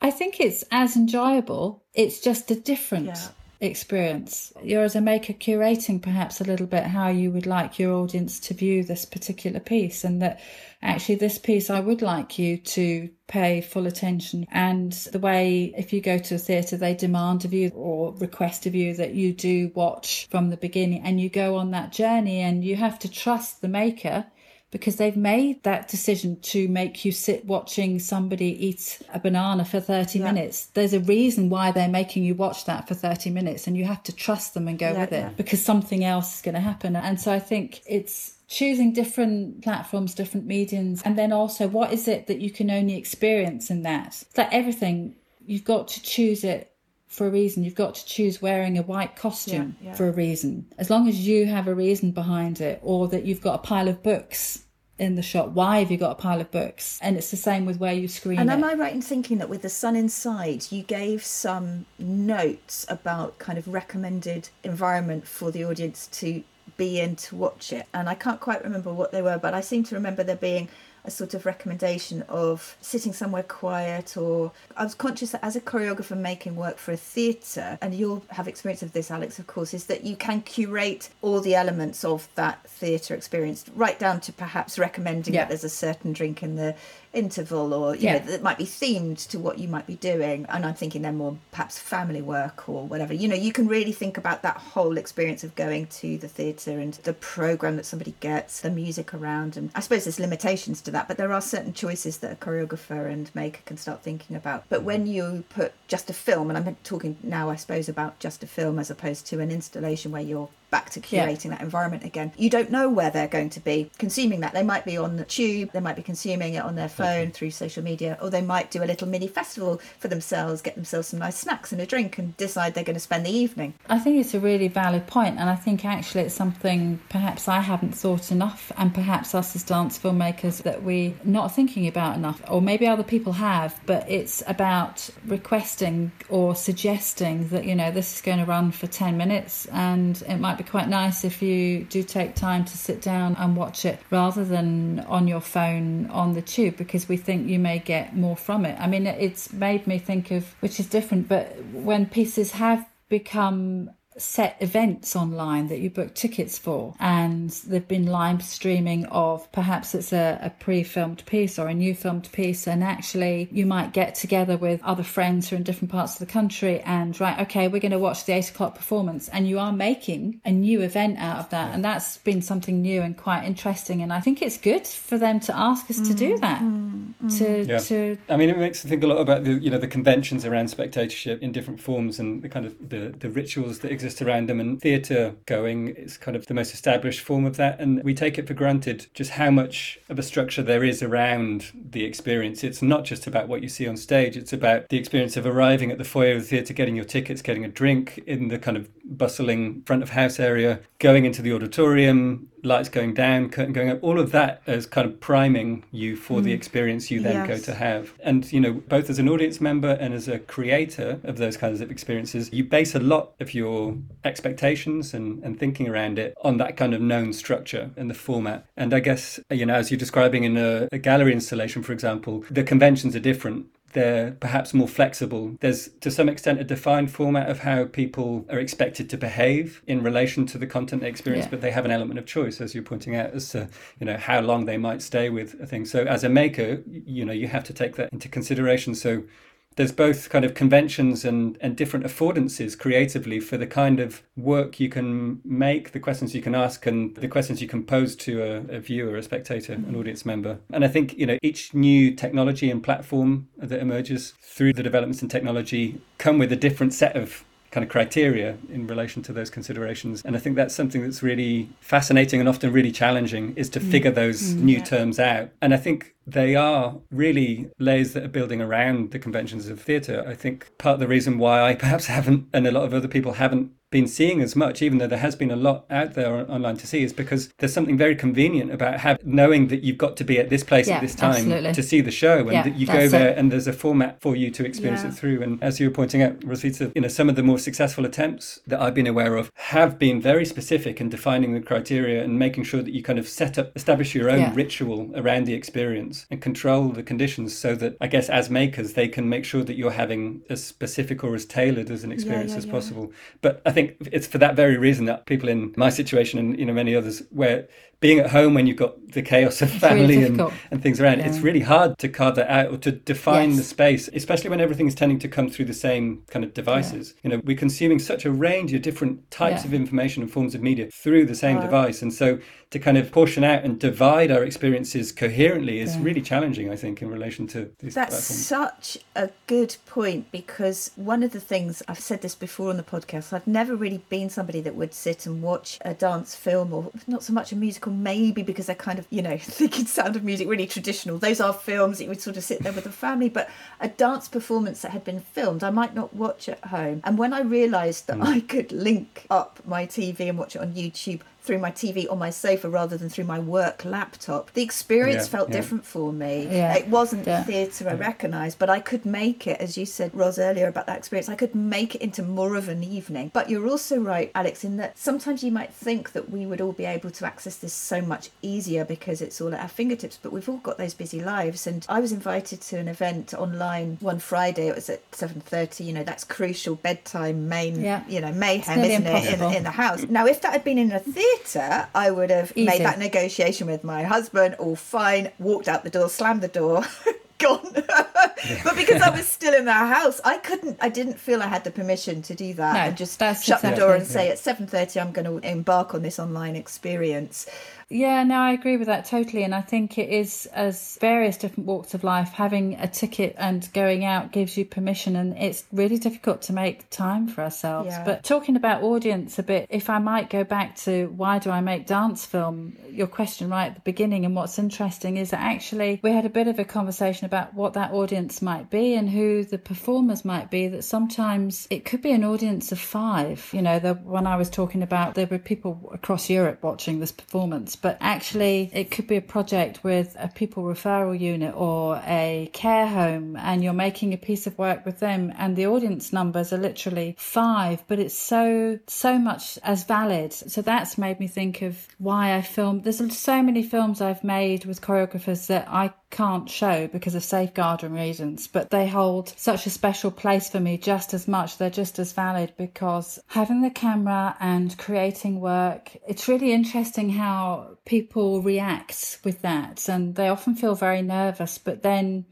I think it's as enjoyable. It's just a different yeah experience. You're as a maker curating perhaps a little bit how you would like your audience to view this particular piece, and that actually this piece I would like you to pay full attention. And the way, if you go to a theatre, they demand of you or request of you that you do watch from the beginning and you go on that journey and you have to trust the maker because they've made that decision to make you sit watching somebody eat a banana for 30 yeah. minutes. There's a reason why they're making you watch that for 30 minutes and you have to trust them and go yeah, with it yeah. because something else is going to happen. And so I think it's choosing different platforms, different mediums, and then also what is it that you can only experience in that? It's like everything, you've got to choose it for a reason. You've got to choose wearing a white costume yeah, yeah. for a reason. As long as you have a reason behind it, or that you've got a pile of books in the shot. Why have you got a pile of books? And it's the same with where you screen
and
it.
am I right in thinking that with the sun inside, you gave some notes about kind of recommended environment for the audience to be in to watch it? And I can't quite remember what they were, but I seem to remember there being a sort of recommendation of sitting somewhere quiet or I was conscious that as a choreographer making work for a theatre, and you'll have experience of this, Alex, of course, is that you can curate all the elements of that theatre experience, right down to perhaps recommending yeah. that there's a certain drink in the interval or you yeah. know that might be themed to what you might be doing and i'm thinking then more perhaps family work or whatever you know you can really think about that whole experience of going to the theatre and the program that somebody gets the music around and i suppose there's limitations to that but there are certain choices that a choreographer and maker can start thinking about. But when you put just a film and i'm talking now i suppose about just a film as opposed to an installation where you're back to curating yeah. that environment again. You don't know where they're going to be consuming that. They might be on the tube, they might be consuming it on their phone through social media, or they might do a little mini festival for themselves, get themselves some nice snacks and a drink, and decide they're going to spend the evening.
I think it's a really valid point, and I think actually it's something perhaps I haven't thought enough, and perhaps us as dance filmmakers that we're not thinking about enough, or maybe other people have, but it's about requesting or suggesting that, you know, this is going to run for 10 minutes and it might be be quite nice if you do take time to sit down and watch it rather than on your phone on the tube because we think you may get more from it. I mean, it's made me think of, which is different, but when pieces have become set events online that you book tickets for and they've been live streaming of perhaps it's a, a, pre-filmed piece or a new filmed piece and actually you might get together with other friends who are in different parts of the country and right okay we're going to watch the eight o'clock performance and you are making a new event out of that and that's been something new and quite interesting and I think it's good for them to ask us mm, to do mm, that mm, mm. to yeah. to
I mean it makes me think a lot about the you know the conventions around spectatorship in different forms and the kind of the, the rituals that exist around them. And theatre going is kind of the most established form of that. And we take it for granted just how much of a structure there is around the experience. It's not just about what you see on stage, it's about the experience of arriving at the foyer of the theatre, getting your tickets, getting a drink in the kind of bustling front of house area, going into the auditorium, lights going down, curtain going up, all of that as kind of priming you for mm. the experience you then yes. go to have. And, you know, both as an audience member and as a creator of those kinds of experiences, you base a lot of your expectations and, and thinking around it on that kind of known structure and the format. And I guess, you know, as you're describing in a, a gallery installation, for example, the conventions are different they're perhaps more flexible. There's to some extent a defined format of how people are expected to behave in relation to the content they experience, yeah. but they have an element of choice, as you're pointing out, as to you know how long they might stay with a thing. So as a maker, you know you have to take that into consideration. So there's both kind of conventions and, and different affordances creatively for the kind of work you can make, the questions you can ask, and the questions you can pose to a, a viewer, a spectator, an audience member. And I think, you know, each new technology and platform that emerges through the developments in technology come with a different set of kind of criteria in relation to those considerations. And I think that's something that's really fascinating and often really challenging is to mm. figure those mm, new yeah. terms out. And I think they are really layers that are building around the conventions of theatre. I think part of the reason why I perhaps haven't, and a lot of other people haven't been seeing as much, even though there has been a lot out there online to see, is because there's something very convenient about have, knowing that you've got to be at this place yeah, at this time absolutely. to see the show, and yeah, that you go there it. and there's a format for you to experience yeah. it through. And as you were pointing out, Roswitha, you know, some of the more successful attempts that I've been aware of have been very specific in defining the criteria and making sure that you kind of set up, establish your own ritual around the experience and control the conditions so that I guess as makers they can make sure that you're having as specific or as tailored as an experience as possible. But I think it's for that very reason that people in my situation and you know many others where being at home when you've got the chaos of family really and, and things around, it's really hard to carve that out or to define yes. the space, especially when everything is tending to come through the same kind of devices. You know, we're consuming such a range of different types of information and forms of media through the same device. And so to kind of portion out and divide our experiences coherently is yeah. really challenging, I think, in relation to these
That's
platforms.
such a good point because one of the things I've said this before on the podcast, I've never really been somebody that would sit and watch a dance film or not so much a musical, maybe because they're kind of, you know, thinking sound of music really traditional. Those are films that you would sort of sit there with the family, but a dance performance that had been filmed, I might not watch at home. And when I realised that mm. I could link up my TV and watch it on YouTube through my TV on my sofa rather than through my work laptop, the experience
Yeah,
felt
yeah.
different for me.
Yeah.
It wasn't
Yeah.
theatre I recognised, but I could make it, as you said, Ros, earlier about that experience, I could make it into more of an evening. But you're also right, Alex, in that sometimes you might think that we would all be able to access this so much easier because it's all at our fingertips, but we've all got those busy lives. And I was invited to an event online one Friday, it was at 7.30, you know, that's crucial bedtime, main,
Yeah.
you know, mayhem, isn't it, in, in the house. Now, if that had been in a theatre, I would have
Easy.
made that negotiation with my husband, all fine, walked out the door, slammed the door, gone. but because I was still in our house, I couldn't, I didn't feel I had the permission to do that
No,
and just shut the door and say at 7.30 I'm going to embark on this online experience.
Yeah, no, I agree with that totally. And I think it is, as various different walks of life, having a ticket and going out gives you permission. And it's really difficult to make time for ourselves.
Yeah.
But talking about audience a bit, if I might go back to why do I make dance film, your question right at the beginning. And what's interesting is that actually we had a bit of a conversation about what that audience might be and who the performers might be. That sometimes it could be an audience of five. You know, the one I was talking about, there were people across Europe watching this performance but actually it could be a project with a people referral unit or a care home and you're making a piece of work with them and the audience numbers are literally five but it's so so much as valid so that's made me think of why I film there's so many films I've made with choreographers that I can't show because of safeguarding reasons, but they hold such a special place for me just as much. They're just as valid because having the camera and creating work, it's really interesting how people react with that. And they often feel very nervous, but then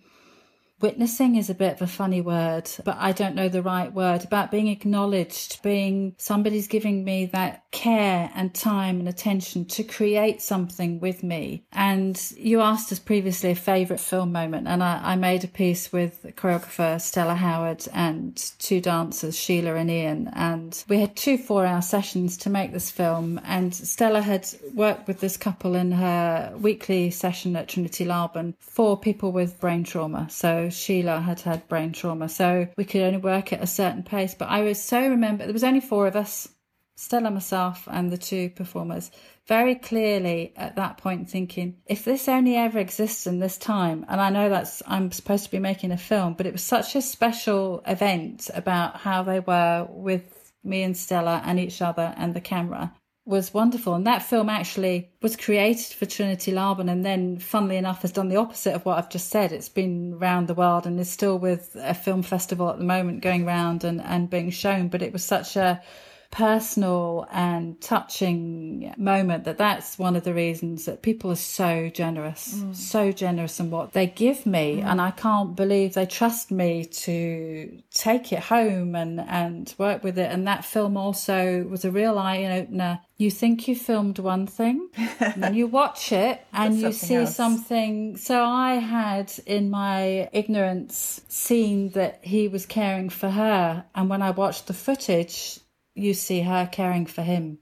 witnessing is a bit of a funny word, but I don't know the right word about being acknowledged, being somebody's giving me that care and time and attention to create something with me. And you asked us previously a favourite film moment, and I, I made a piece with choreographer Stella Howard and two dancers, Sheila and Ian, and we had two four hour sessions to make this film. And Stella had worked with this couple in her weekly session at Trinity Laban for people with brain trauma. So Sheila had had brain trauma, so we could only work at a certain pace. But I was so remember there was only four of us, Stella, myself, and the two performers. Very clearly at that point thinking, if this only ever exists in this time, and I know that's I'm supposed to be making a film, but it was such a special event about how they were with me and Stella and each other and the camera was wonderful. And that film actually was created for Trinity Laban and then, funnily enough, has done the opposite of what I've just said. It's been round the world and is still with a film festival at the moment going round and, and being shown. But it was such a personal and touching moment that that's one of the reasons that people are so generous, mm. so generous in what they give me. Mm. And I can't believe they trust me to take it home and, and work with it. And that film also was a real eye opener. You think you filmed one thing, and then you watch it and you see
else.
something. So I had, in my ignorance, seen that he was caring for her. And when I watched the footage, you see her caring for him.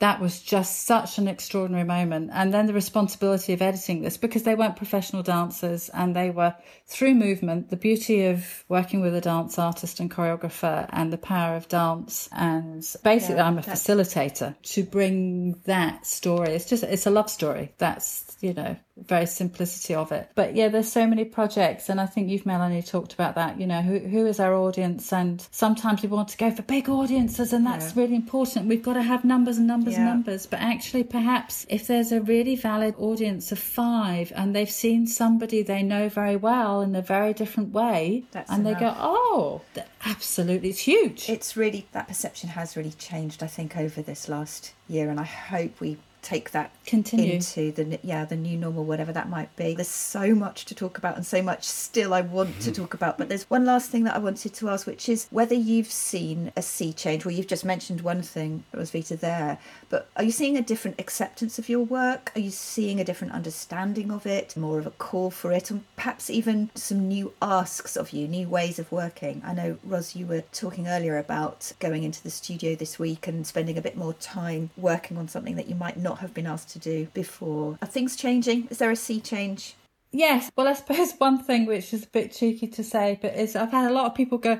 That was just such an extraordinary moment. And then the responsibility of editing this because they weren't professional dancers and they were through movement. The beauty of working with a dance artist and choreographer and the power of dance. And basically,
Yeah,
I'm a facilitator to bring that story. It's just, it's a love story. That's, you know, very simplicity of it. But yeah, there's so many projects, and I think you've Melanie talked about that. You know, who who is our audience? And sometimes we want to go for big audiences, and that's really important. We've got to have numbers and numbers and numbers. But actually, perhaps if there's a really valid audience of five, and they've seen somebody they know very well in a very different way,
That's
and they go, oh, absolutely, it's huge.
It's really, that perception has really changed, I think, over this last year. And I hope we take that
Continue.
into the yeah the new normal whatever that might be. There's so much to talk about and so much still i want to mm-hmm. talk about but there's one last thing that i wanted to ask which is whether you've seen a sea change. Well you've just mentioned one thing Roswitha there but are you seeing a different acceptance of your work? Are you seeing a different understanding of it more of a call for it and perhaps even some new asks of you new ways of working? I know ros you were talking earlier about going into the studio this week and spending a bit more time working on something that you might not have been asked to do before. Are things changing? Is there a sea change?
Yes. Well, I suppose one thing which is a bit cheeky to say, but is I've had a lot of people go,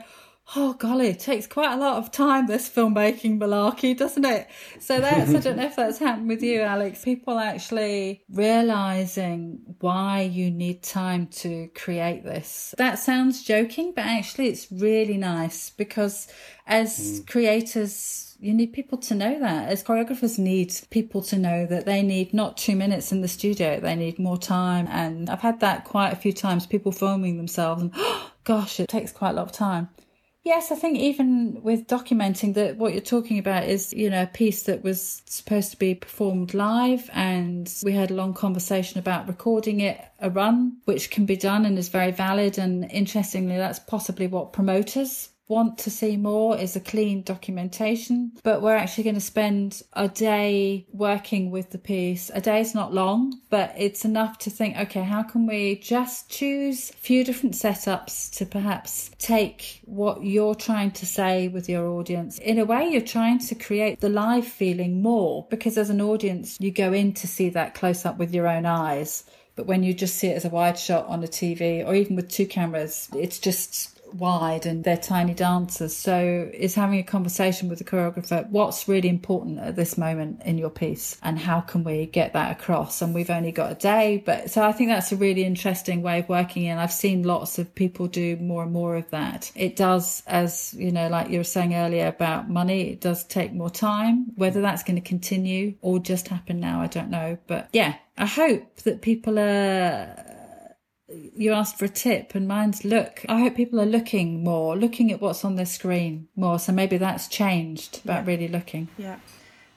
oh golly, it takes quite a lot of time, this filmmaking malarkey, doesn't it? So that's, I don't know if that's happened with you, Alex. People actually realizing why you need time to create this. That sounds joking, but actually it's really nice because as mm. creators, you need people to know that. As choreographers need people to know that they need not two minutes in the studio, they need more time. And I've had that quite a few times, people filming themselves and, oh, gosh, it takes quite a lot of time. Yes, I think even with documenting that what you're talking about is, you know, a piece that was supposed to be performed live and we had a long conversation about recording it a run, which can be done and is very valid. And interestingly, that's possibly what promoters want to see more is a clean documentation, but we're actually going to spend a day working with the piece. A day is not long, but it's enough to think, okay, how can we just choose a few different setups to perhaps take what you're trying to say with your audience? In a way, you're trying to create the live feeling more because as an audience, you go in to see that close up with your own eyes. But when you just see it as a wide shot on a TV or even with two cameras, it's just wide and they're tiny dancers. So is having a conversation with the choreographer. What's really important at this moment in your piece and how can we get that across? And we've only got a day, but so I think that's a really interesting way of working. And I've seen lots of people do more and more of that. It does, as you know, like you were saying earlier about money, it does take more time. Whether that's going to continue or just happen now, I don't know. But yeah, I hope that people are you asked for a tip and mine's look. I hope people are looking more, looking at what's on their screen more. So maybe that's changed about yeah. really looking.
Yeah.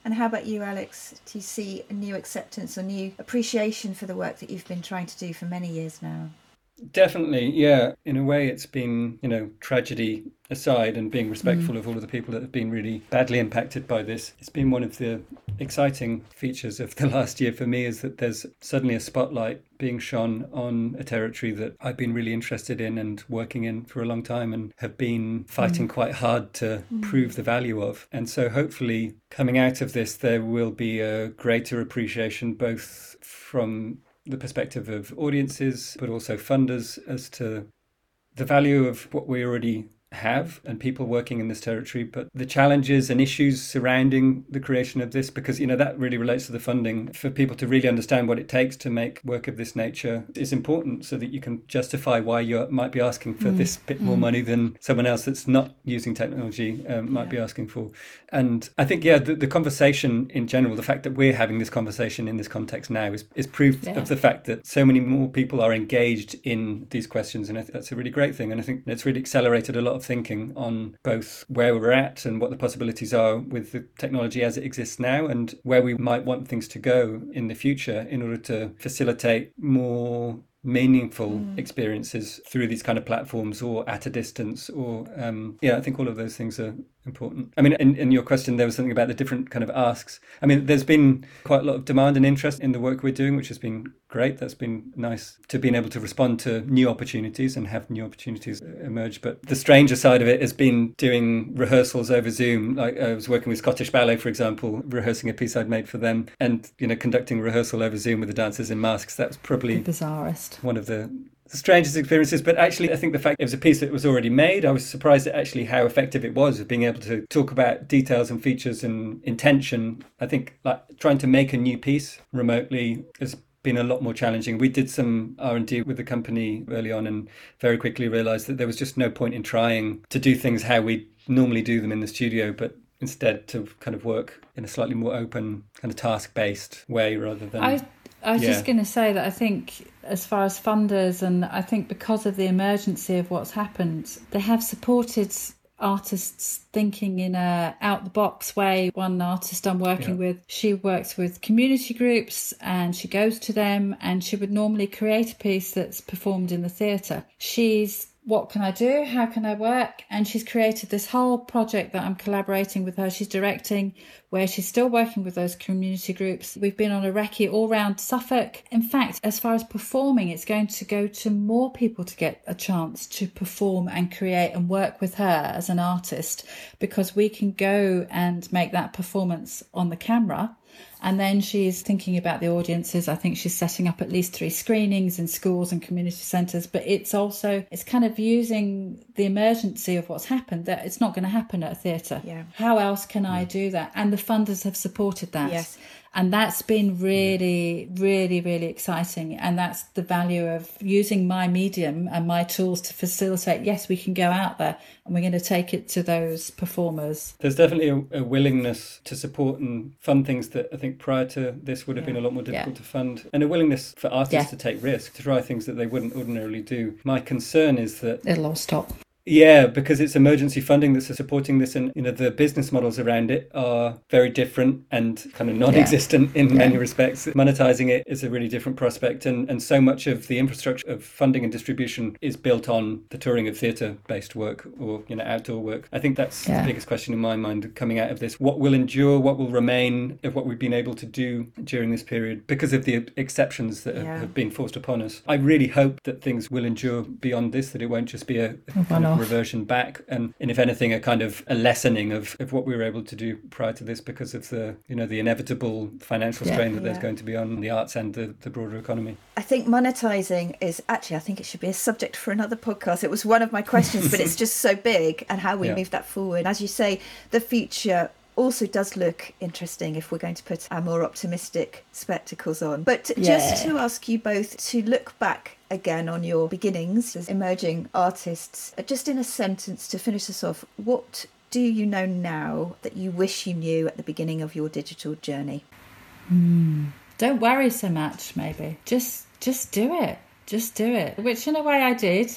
And how about you, Alex? Do you see a new acceptance or new appreciation for the work that you've been trying to do for many years now?
Definitely, yeah. In a way, it's been, you know, tragedy aside and being respectful mm. of all of the people that have been really badly impacted by this. It's been one of the exciting features of the last year for me is that there's suddenly a spotlight being shone on a territory that I've been really interested in and working in for a long time and have been fighting mm. quite hard to mm. prove the value of. And so hopefully coming out of this, there will be a greater appreciation both from the perspective of audiences, but also funders as to the value of what we already have and people working in this territory, but the challenges and issues surrounding the creation of this, because you know that really relates to the funding for people to really understand what it takes to make work of this nature is important, so that you can justify why you might be asking for mm. this bit more mm. money than someone else that's not using technology um, might yeah. be asking for. And I think yeah, the, the, conversation in general, the fact that we're having this conversation in this context now is is proof yeah. of the fact that so many more people are engaged in these questions, and that's a really great thing. And I think it's really accelerated a lot of thinking on both where we're at and what the possibilities are with the technology as it exists now and where we might want things to go in the future in order to facilitate more meaningful mm. experiences through these kind of platforms or at a distance or um, yeah i think all of those things are important. I mean in, in your question there was something about the different kind of asks. I mean there's been quite a lot of demand and interest in the work we're doing which has been great. That's been nice to being able to respond to new opportunities and have new opportunities emerge. But the stranger side of it has been doing rehearsals over zoom. Like i was working with scottish ballet for example rehearsing a piece i'd made for them and you know conducting rehearsal over zoom with the dancers in masks. That was probably
the bizarrest.
one of the the strangest experiences. But actually, I think the fact it was a piece that was already made, I was surprised at actually how effective it was of being able to talk about details and features and intention. I think like trying to make a new piece remotely has been a lot more challenging. We did some R&D with the company early on and very quickly realized that there was just no point in trying to do things how we normally do them in the studio, but instead to kind of work in a slightly more open kind of task based way rather than
I- I was yeah. just going to say that I think, as far as funders, and I think because of the emergency of what's happened, they have supported artists thinking in a out the box way. One artist I'm working yeah. with, she works with community groups and she goes to them and she would normally create a piece that's performed in the theatre. She's what can I do? How can I work? And she's created this whole project that I'm collaborating with her. She's directing where she's still working with those community groups. We've been on a recce all round Suffolk. In fact, as far as performing, it's going to go to more people to get a chance to perform and create and work with her as an artist because we can go and make that performance on the camera And then she's thinking about the audiences. I think she's setting up at least three screenings in schools and community centres. But it's also, it's kind of using the emergency of what's happened that it's not going to happen at a theatre.
Yeah.
How else can I do that? And the funders have supported that.
Yes.
And that's been really, really, really exciting. And that's the value of using my medium and my tools to facilitate. Yes, we can go out there and we're going to take it to those performers.
There's definitely a, a willingness to support and fund things that I think prior to this would have been a lot more difficult
Yeah.
to fund, and a willingness for artists
Yeah.
to take risks, to try things that they wouldn't ordinarily do. My concern is that
It'll all stop.
Yeah, because it's emergency funding that's supporting this, and you know the business models around it are very different and kind of non-existent in many respects. Monetizing it is a really different prospect, and and so much of the infrastructure of funding and distribution is built on the touring of theatre-based work or you know outdoor work. I think that's
Yeah.
the biggest question in my mind coming out of this: what will endure, what will remain of what we've been able to do during this period because of the exceptions that have-
Yeah.
have been forced upon us. I really hope that things will endure beyond this; that it won't just be a kind of
one-off.
reversion back and, and if anything a kind of a lessening of, of what we were able to do prior to this because of the you know the inevitable financial
Yeah.
strain that there's
Yeah.
going to be on the arts and the, the broader economy
I think monetizing is actually, I think it should be a subject for another podcast. It was one of my questions, but it's just so big and how we
Yeah.
move that forward. As you say, the future also does look interesting if we're going to put our more optimistic spectacles on. But just to ask you both to look back again on your beginnings as emerging artists, uh, just in a sentence to finish us off, what do you know now that you wish you knew at the beginning of your digital journey?
Don't worry so much, maybe. Just just do it. Just do it. Which in a way I did,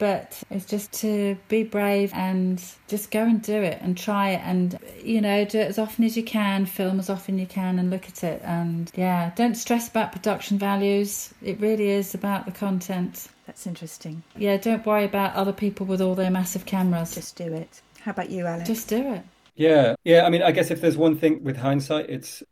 but it's just to be brave and just go and do it and try it and you know, do it as often as you can, film as often you can and look at it and yeah, don't stress about production values. It really is about the content.
That's interesting.
Yeah, don't worry about other people with all their massive cameras.
Just do it. How about you, Alex?
just do it.
yeah yeah i mean i guess if there's one thing with hindsight it's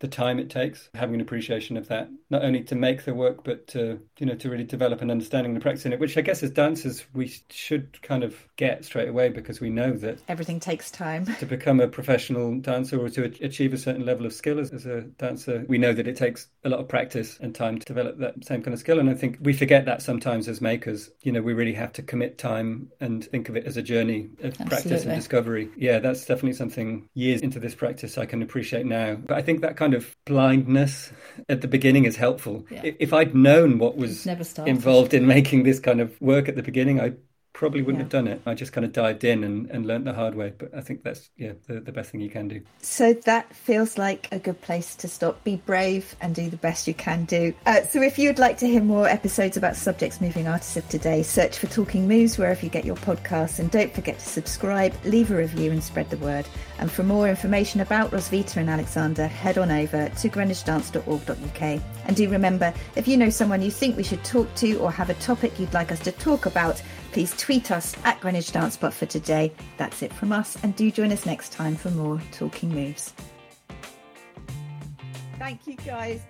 the time it takes having an appreciation of that not only to make the work but to you know to really develop an understanding and practice in it which i guess as dancers we should kind of get straight away because we know that
Everything takes time.
to become a professional dancer or to achieve a certain level of skill as, as a dancer, we know that it takes a lot of practice and time to develop that same kind of skill. And I think we forget that sometimes as makers. You know, we really have to commit time and think of it as a journey of practice and discovery. Yeah, that's definitely something years into this practice I can appreciate now. But I think that kind of blindness at the beginning is helpful.
Yeah.
If if I'd known what was
Never
involved in making this kind of work at the beginning, I probably wouldn't
Yeah.
have done it. I just kind of dived in and, and learnt the hard way. But I think that's yeah the, the best thing you can do.
So that feels like a good place to stop. Be brave and do the best you can do. Uh, so if you'd like to hear more episodes about subjects moving artists of today, search for Talking Moves wherever you get your podcasts, and don't forget to subscribe, leave a review, and spread the word. And for more information about Roswitha and Alexander, head on over to greenwichdance.org.uk. And do remember, if you know someone you think we should talk to or have a topic you'd like us to talk about, please tweet us at Greenwich Dance But for today. That's it from us, and do join us next time for more Talking Moves. Thank you, guys.